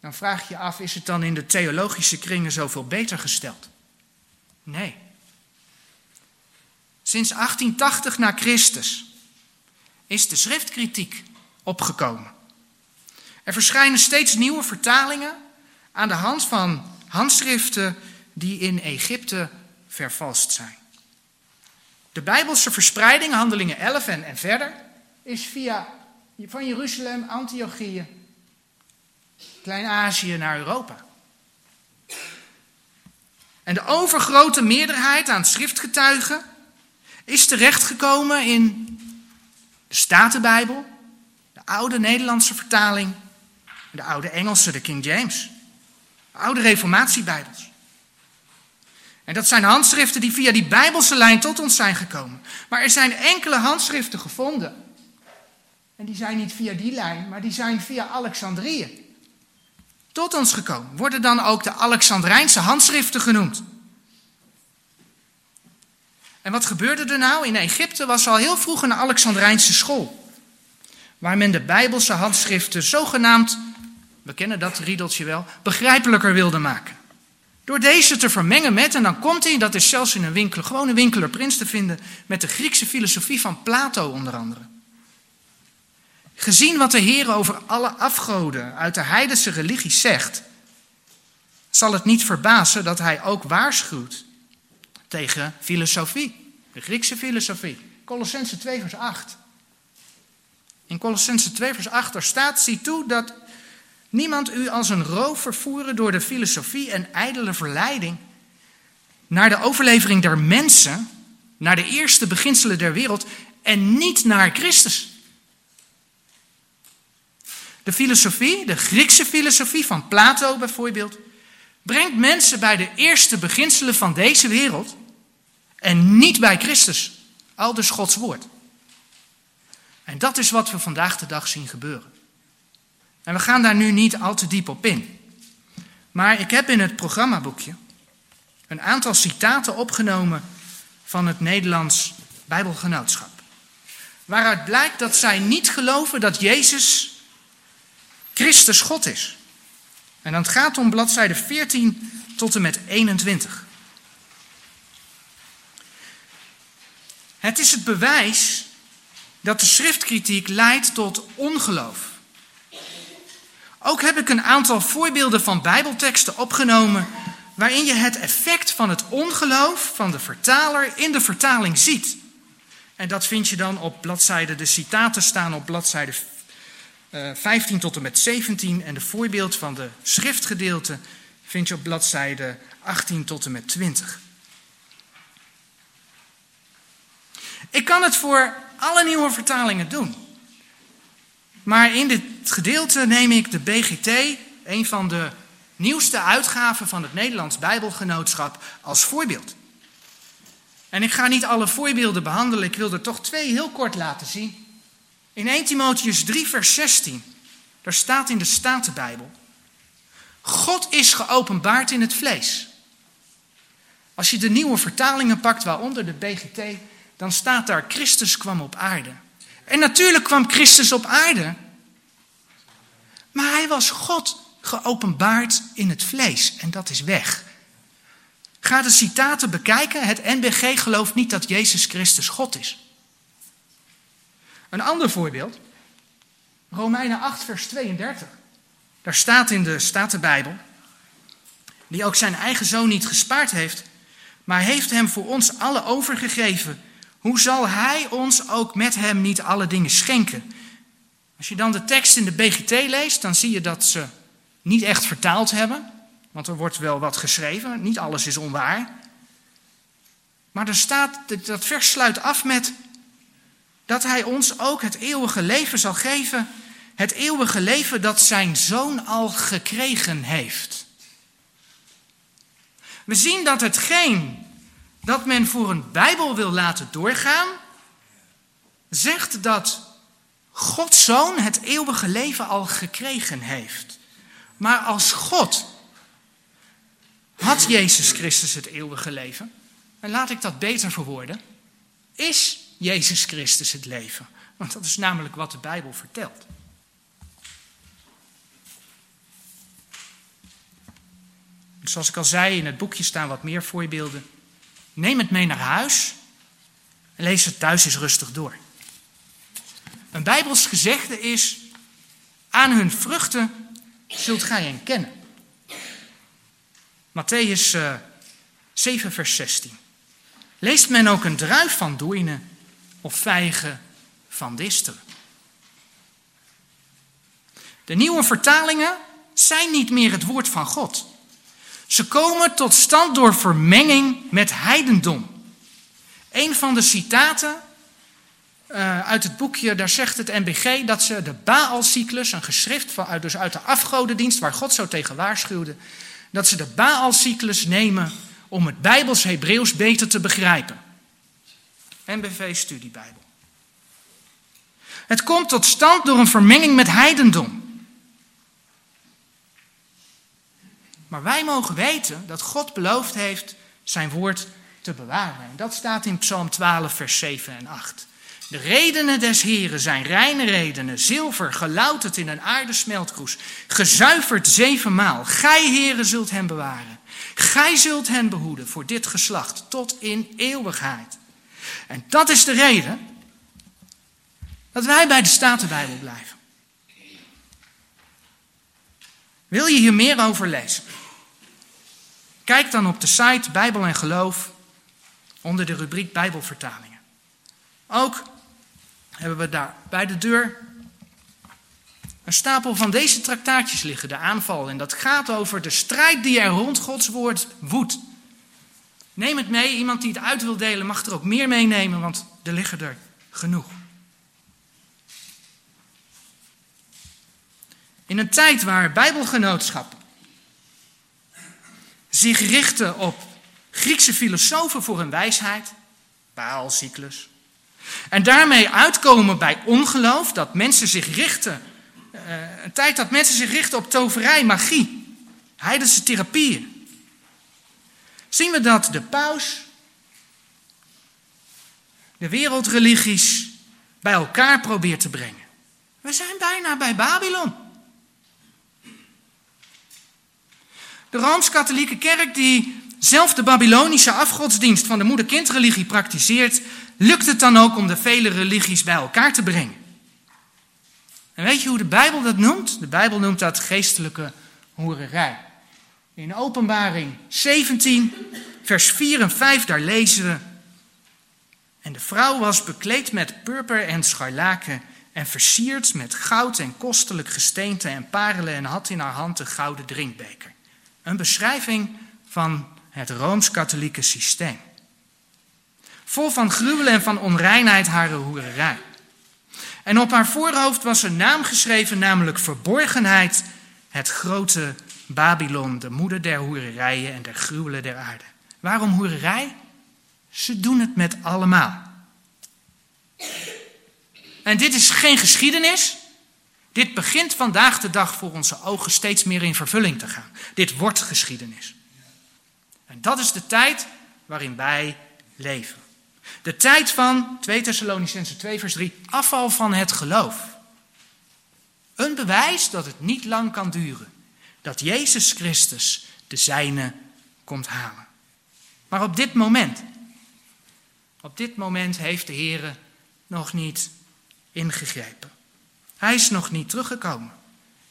Dan vraag je af, is het dan in de theologische kringen zoveel beter gesteld? Nee. Sinds 1880 na Christus is de schriftkritiek opgekomen. Er verschijnen steeds nieuwe vertalingen aan de hand van handschriften die in Egypte vervalst zijn. De Bijbelse verspreiding, handelingen 11 en, en verder, is via van Jeruzalem, Antiochië, Klein-Azië naar Europa. En de overgrote meerderheid aan schriftgetuigen is terechtgekomen in de Statenbijbel, de oude Nederlandse vertaling, de oude Engelse, de King James, de oude Reformatiebijbels. En dat zijn handschriften die via die Bijbelse lijn tot ons zijn gekomen. Maar er zijn enkele handschriften gevonden. En die zijn niet via die lijn, maar die zijn via Alexandrië tot ons gekomen. Worden dan ook de Alexandrijnse handschriften genoemd. En wat gebeurde er nou? In Egypte was al heel vroeg een Alexandrijnse school. Waar men de Bijbelse handschriften zogenaamd, we kennen dat riedeltje wel, begrijpelijker wilde maken. Door deze te vermengen met, en dan komt hij, dat is zelfs in een winkel, gewone winkeler prins te vinden, met de Griekse filosofie van Plato onder andere. Gezien wat de Heer over alle afgoden uit de heidense religie zegt, zal het niet verbazen dat hij ook waarschuwt tegen filosofie, de Griekse filosofie. Colossense 2 vers 8. In Colossense 2 vers 8 er staat, zie toe dat niemand u als een roof vervoeren door de filosofie en ijdele verleiding naar de overlevering der mensen, naar de eerste beginselen der wereld en niet naar Christus. De filosofie, de Griekse filosofie van Plato bijvoorbeeld, brengt mensen bij de eerste beginselen van deze wereld en niet bij Christus, al dus Gods woord. En dat is wat we vandaag de dag zien gebeuren. En we gaan daar nu niet al te diep op in. Maar ik heb in het programmaboekje een aantal citaten opgenomen van het Nederlands Bijbelgenootschap. Waaruit blijkt dat zij niet geloven dat Jezus Christus God is. En dan gaat om bladzijde 14 tot en met 21. Het is het bewijs dat de schriftkritiek leidt tot ongeloof. Ook heb ik een aantal voorbeelden van Bijbelteksten opgenomen waarin je het effect van het ongeloof van de vertaler in de vertaling ziet. En dat vind je dan op bladzijde, de citaten staan op bladzijde 15 eh, tot en met 17 en de voorbeeld van de schriftgedeelte vind je op bladzijde 18 tot en met 20. Ik kan het voor alle nieuwe vertalingen doen. Maar in dit gedeelte neem ik de BGT, een van de nieuwste uitgaven van het Nederlands Bijbelgenootschap, als voorbeeld. En ik ga niet alle voorbeelden behandelen, ik wil er toch twee heel kort laten zien. In 1 Timotheus 3, vers 16, daar staat in de Statenbijbel: God is geopenbaard in het vlees. Als je de nieuwe vertalingen pakt, waaronder de BGT, dan staat daar: Christus kwam op aarde. En natuurlijk kwam Christus op aarde. Maar hij was God geopenbaard in het vlees. En dat is weg. Ga de citaten bekijken. Het NBG gelooft niet dat Jezus Christus God is. Een ander voorbeeld. Romeinen 8, vers 32. Daar staat in de Statenbijbel. Die ook zijn eigen zoon niet gespaard heeft. Maar heeft hem voor ons alle overgegeven hoe zal hij ons ook met hem niet alle dingen schenken? Als je dan de tekst in de BGT leest, dan zie je dat ze niet echt vertaald hebben. Want er wordt wel wat geschreven, niet alles is onwaar. Maar er staat, dat vers sluit af met dat hij ons ook het eeuwige leven zal geven. Het eeuwige leven dat zijn zoon al gekregen heeft. We zien dat hetgeen dat men voor een Bijbel wil laten doorgaan, zegt dat Gods zoon het eeuwige leven al gekregen heeft. Maar als God had Jezus Christus het eeuwige leven. En laat ik dat beter verwoorden. Is Jezus Christus het leven? Want dat is namelijk wat de Bijbel vertelt. Zoals ik al zei, in het boekje staan wat meer voorbeelden. Neem het mee naar huis en lees het thuis eens rustig door. Een Bijbels gezegde is: aan hun vruchten zult gij hen kennen. Matthäus 7, eh, vers 16. Leest men ook een druif van doornen of vijgen van disteren? De nieuwe vertalingen zijn niet meer het woord van God. Ze komen tot stand door vermenging met heidendom. Een van de citaten uh, uit het boekje, daar zegt het NBG dat ze de Baalcyclus, een geschrift van, dus uit de afgodendienst waar God zo tegen waarschuwde, dat ze de Baalcyclus nemen om het Bijbels Hebreeuws beter te begrijpen. NBV Studiebijbel. Het komt tot stand door een vermenging met heidendom. Maar wij mogen weten dat God beloofd heeft zijn woord te bewaren. En dat staat in Psalm 12, vers 7 en 8. De redenen des Heren zijn reine redenen, zilver, gelouterd in een aardesmeltkroes, gezuiverd zevenmaal. Gij, Heren, zult hen bewaren. Gij zult hen behoeden voor dit geslacht tot in eeuwigheid. En dat is de reden dat wij bij de Statenbijbel blijven. Wil je hier meer over lezen? Kijk dan op de site Bijbel en Geloof onder de rubriek Bijbelvertalingen. Ook hebben we daar bij de deur een stapel van deze traktaatjes liggen, de aanval. En dat gaat over de strijd die er rond Gods woord woedt. Neem het mee, iemand die het uit wil delen mag er ook meer meenemen, want er liggen er genoeg. In een tijd waar bijbelgenootschappen zich richten op Griekse filosofen voor hun wijsheid, Baalcyclus, en daarmee uitkomen bij ongeloof, dat mensen zich richten, uh, een tijd dat mensen zich richten op toverij, magie, heidense therapieën. Zien we dat de paus de wereldreligies bij elkaar probeert te brengen. We zijn bijna bij Babylon. De Rooms-Katholieke Kerk, die zelf de Babylonische afgodsdienst van de moeder-kindreligie praktiseert, lukt het dan ook om de vele religies bij elkaar te brengen. En weet je hoe de Bijbel dat noemt? De Bijbel noemt dat geestelijke hoererij. In Openbaring 17, vers 4 en 5, daar lezen we. En de vrouw was bekleed met purper en scharlaken en versierd met goud en kostelijk gesteente en parelen en had in haar hand de gouden drinkbeker. Een beschrijving van het rooms-katholieke systeem. Vol van gruwelen en van onreinheid haar hoererij. En op haar voorhoofd was een naam geschreven, namelijk verborgenheid, het grote Babylon, de moeder der hoererijen en der gruwelen der aarde. Waarom hoererij? Ze doen het met allemaal. En dit is geen geschiedenis. Dit begint vandaag de dag voor onze ogen steeds meer in vervulling te gaan. Dit wordt geschiedenis. En dat is de tijd waarin wij leven. De tijd van 2 Thessalonicense 2 vers 3, afval van het geloof. Een bewijs dat het niet lang kan duren. Dat Jezus Christus de zijne komt halen. Maar op dit moment, op dit moment heeft de Heer nog niet ingegrepen. Hij is nog niet teruggekomen.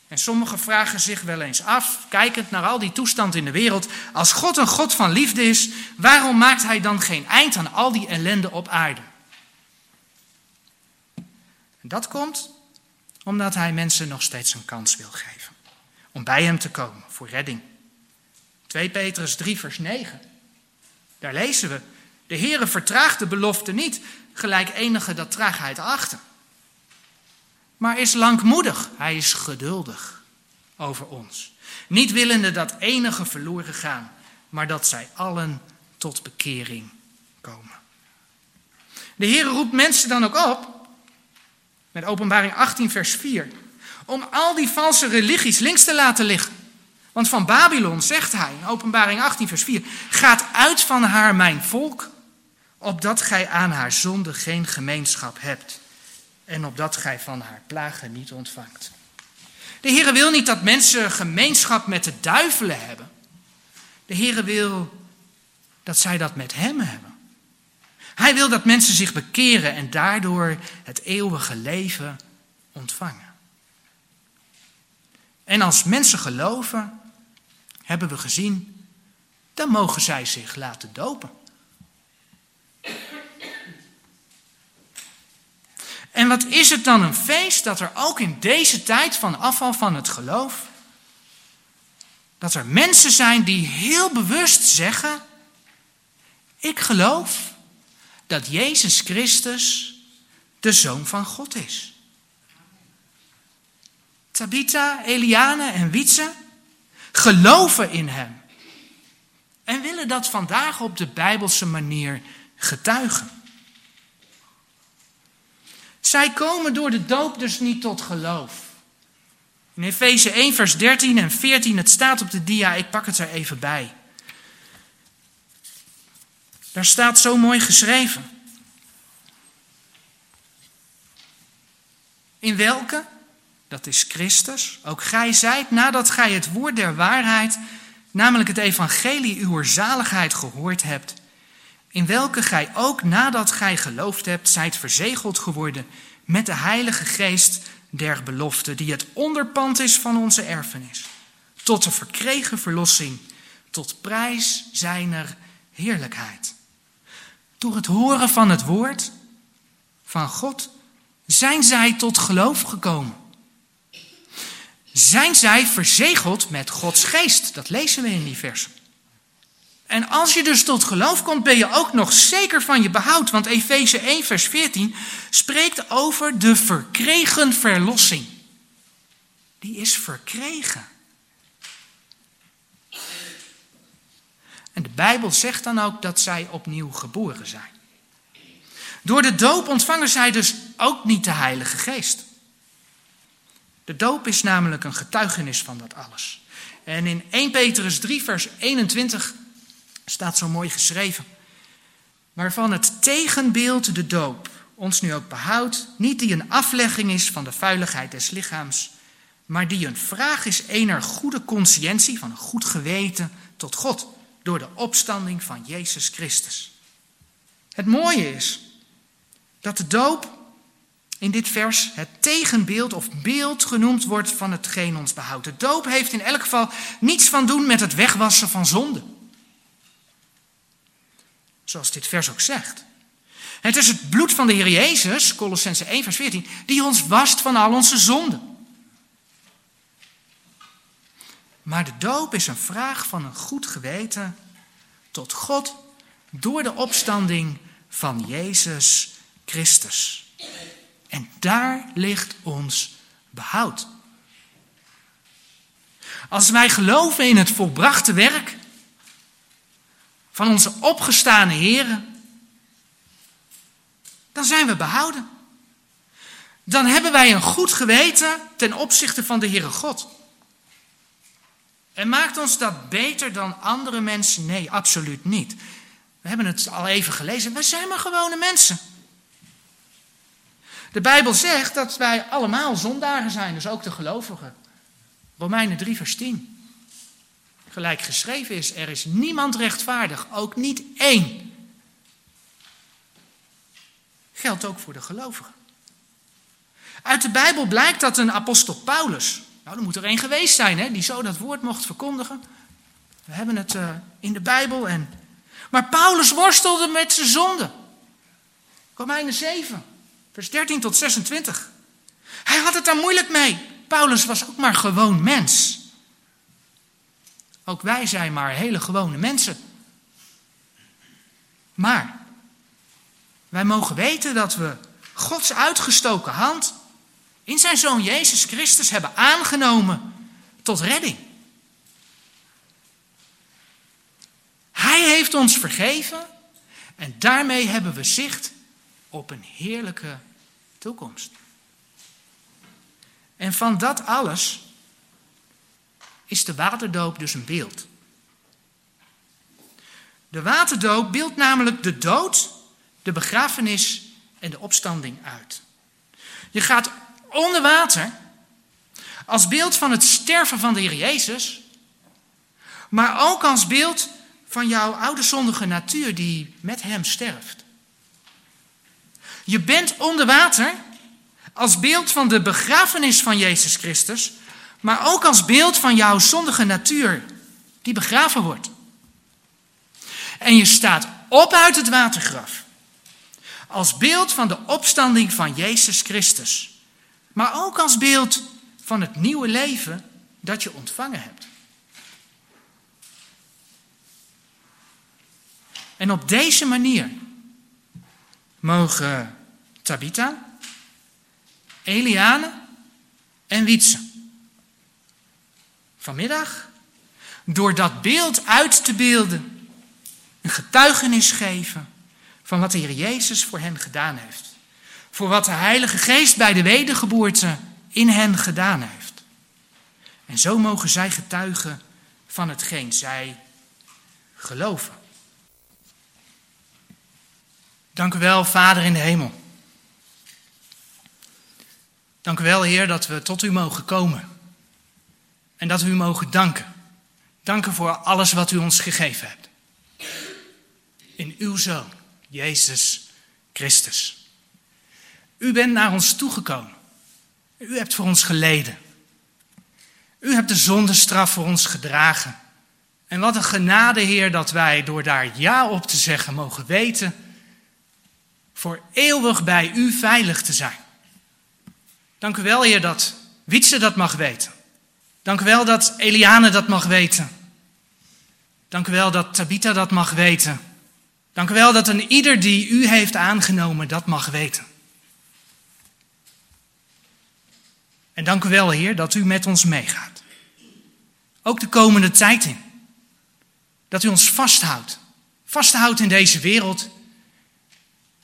En sommigen vragen zich wel eens af, kijkend naar al die toestand in de wereld, als God een God van liefde is, waarom maakt Hij dan geen eind aan al die ellende op aarde? En dat komt omdat Hij mensen nog steeds een kans wil geven om bij Hem te komen voor redding. 2 Petrus 3, vers 9. Daar lezen we, De Heere vertraagt de belofte niet, gelijk enige dat traagheid achter. Maar is langmoedig, hij is geduldig over ons. Niet willende dat enige verloren gaan, maar dat zij allen tot bekering komen. De Heer roept mensen dan ook op, met openbaring 18 vers 4, om al die valse religies links te laten liggen. Want van Babylon zegt hij in openbaring 18 vers 4, gaat uit van haar mijn volk, opdat gij aan haar zonde geen gemeenschap hebt en opdat gij van haar plagen niet ontvangt. De Heere wil niet dat mensen gemeenschap met de duivelen hebben. De Heere wil dat zij dat met Hem hebben. Hij wil dat mensen zich bekeren en daardoor het eeuwige leven ontvangen. En als mensen geloven, hebben we gezien, dan mogen zij zich laten dopen. En wat is het dan een feest dat er ook in deze tijd van afval van het geloof, dat er mensen zijn die heel bewust zeggen, ik geloof dat Jezus Christus de Zoon van God is. Tabitha, Eliane en Wietse geloven in Hem en willen dat vandaag op de Bijbelse manier getuigen. Zij komen door de doop dus niet tot geloof. In Efeze 1, vers 13 en 14, het staat op de dia, ik pak het er even bij. Daar staat zo mooi geschreven. In welke, dat is Christus, ook gij zijt, nadat gij het woord der waarheid, namelijk het evangelie uw zaligheid gehoord hebt, in welke gij ook nadat gij geloofd hebt, zijt verzegeld geworden met de Heilige Geest der belofte, die het onderpand is van onze erfenis, tot de verkregen verlossing, tot prijs zijner heerlijkheid. Door het horen van het woord van God zijn zij tot geloof gekomen. Zijn zij verzegeld met Gods geest? Dat lezen we in die versen. En als je dus tot geloof komt, ben je ook nog zeker van je behoud. Want Efeze 1, vers 14 spreekt over de verkregen verlossing. Die is verkregen. En de Bijbel zegt dan ook dat zij opnieuw geboren zijn. Door de doop ontvangen zij dus ook niet de Heilige Geest. De doop is namelijk een getuigenis van dat alles. En in 1 Petrus 3, vers 21 staat zo mooi geschreven. Waarvan het tegenbeeld de doop ons nu ook behoudt, niet die een aflegging is van de vuiligheid des lichaams, maar die een vraag is ener goede consciëntie, van een goed geweten tot God, door de opstanding van Jezus Christus. Het mooie is dat de doop in dit vers het tegenbeeld of beeld genoemd wordt van hetgeen ons behoudt. De doop heeft in elk geval niets van doen met het wegwassen van zonde. Zoals dit vers ook zegt. Het is het bloed van de Heer Jezus, Colossense 1, vers 14, die ons wast van al onze zonden. Maar de doop is een vraag van een goed geweten tot God door de opstanding van Jezus Christus. En daar ligt ons behoud. Als wij geloven in het volbrachte werk van onze opgestane heren, dan zijn we behouden. Dan hebben wij een goed geweten ten opzichte van de Heere God. En maakt ons dat beter dan andere mensen? Nee, absoluut niet. We hebben het al even gelezen. Wij zijn maar gewone mensen. De Bijbel zegt dat wij allemaal zondaren zijn, dus ook de gelovigen. Romeinen 3, vers 10 gelijk geschreven is, er is niemand rechtvaardig, ook niet één. Geldt ook voor de gelovigen. Uit de Bijbel blijkt dat een apostel Paulus, nou er moet er één geweest zijn hè, die zo dat woord mocht verkondigen. We hebben het uh, in de Bijbel en... Maar Paulus worstelde met zijn zonde. Romeinen 7, vers 13 tot 26. Hij had het daar moeilijk mee. Paulus was ook maar gewoon mens. Ook wij zijn maar hele gewone mensen. Maar wij mogen weten dat we Gods uitgestoken hand in zijn zoon Jezus Christus hebben aangenomen tot redding. Hij heeft ons vergeven en daarmee hebben we zicht op een heerlijke toekomst. En van dat alles is de waterdoop dus een beeld. De waterdoop beeldt namelijk de dood, de begrafenis en de opstanding uit. Je gaat onder water als beeld van het sterven van de Heer Jezus, maar ook als beeld van jouw oude zondige natuur die met Hem sterft. Je bent onder water als beeld van de begrafenis van Jezus Christus, maar ook als beeld van jouw zondige natuur die begraven wordt. En je staat op uit het watergraf als beeld van de opstanding van Jezus Christus, maar ook als beeld van het nieuwe leven dat je ontvangen hebt. En op deze manier mogen Tabitha, Eliane en Wietse vanmiddag door dat beeld uit te beelden een getuigenis geven van wat de Heer Jezus voor hen gedaan heeft. Voor wat de Heilige Geest bij de wedergeboorte in hen gedaan heeft. En zo mogen zij getuigen van hetgeen zij geloven. Dank u wel, Vader in de hemel. Dank u wel, Heer, dat we tot u mogen komen. En dat we u mogen danken. Danken voor alles wat u ons gegeven hebt. In uw Zoon, Jezus Christus. U bent naar ons toegekomen. U hebt voor ons geleden. U hebt de zondestraf voor ons gedragen. En wat een genade, Heer, dat wij door daar ja op te zeggen mogen weten, voor eeuwig bij U veilig te zijn. Dank u wel, Heer, dat Wietse dat mag weten. Dank u wel dat Eliane dat mag weten. Dank u wel dat Tabitha dat mag weten. Dank u wel dat een ieder die u heeft aangenomen dat mag weten. En dank u wel, Heer, dat u met ons meegaat. Ook de komende tijd in. Dat u ons vasthoudt. Vasthoudt in deze wereld.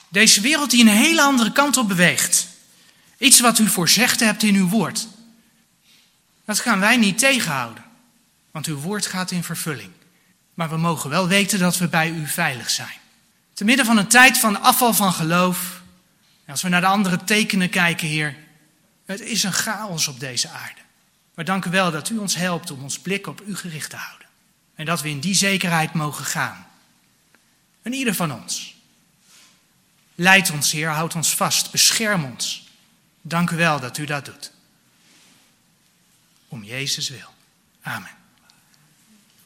Deze wereld die een hele andere kant op beweegt. Iets wat u voorzegd hebt in uw woord. Dat gaan wij niet tegenhouden. Want uw woord gaat in vervulling. Maar we mogen wel weten dat we bij u veilig zijn. Te midden van een tijd van afval van geloof. Als we naar de andere tekenen kijken, Heer. Het is een chaos op deze aarde. Maar dank u wel dat u ons helpt om ons blik op u gericht te houden. En dat we in die zekerheid mogen gaan. En ieder van ons. Leid ons, Heer, houd ons vast, bescherm ons. Dank u wel dat u dat doet. Om Jezus wil. Amen.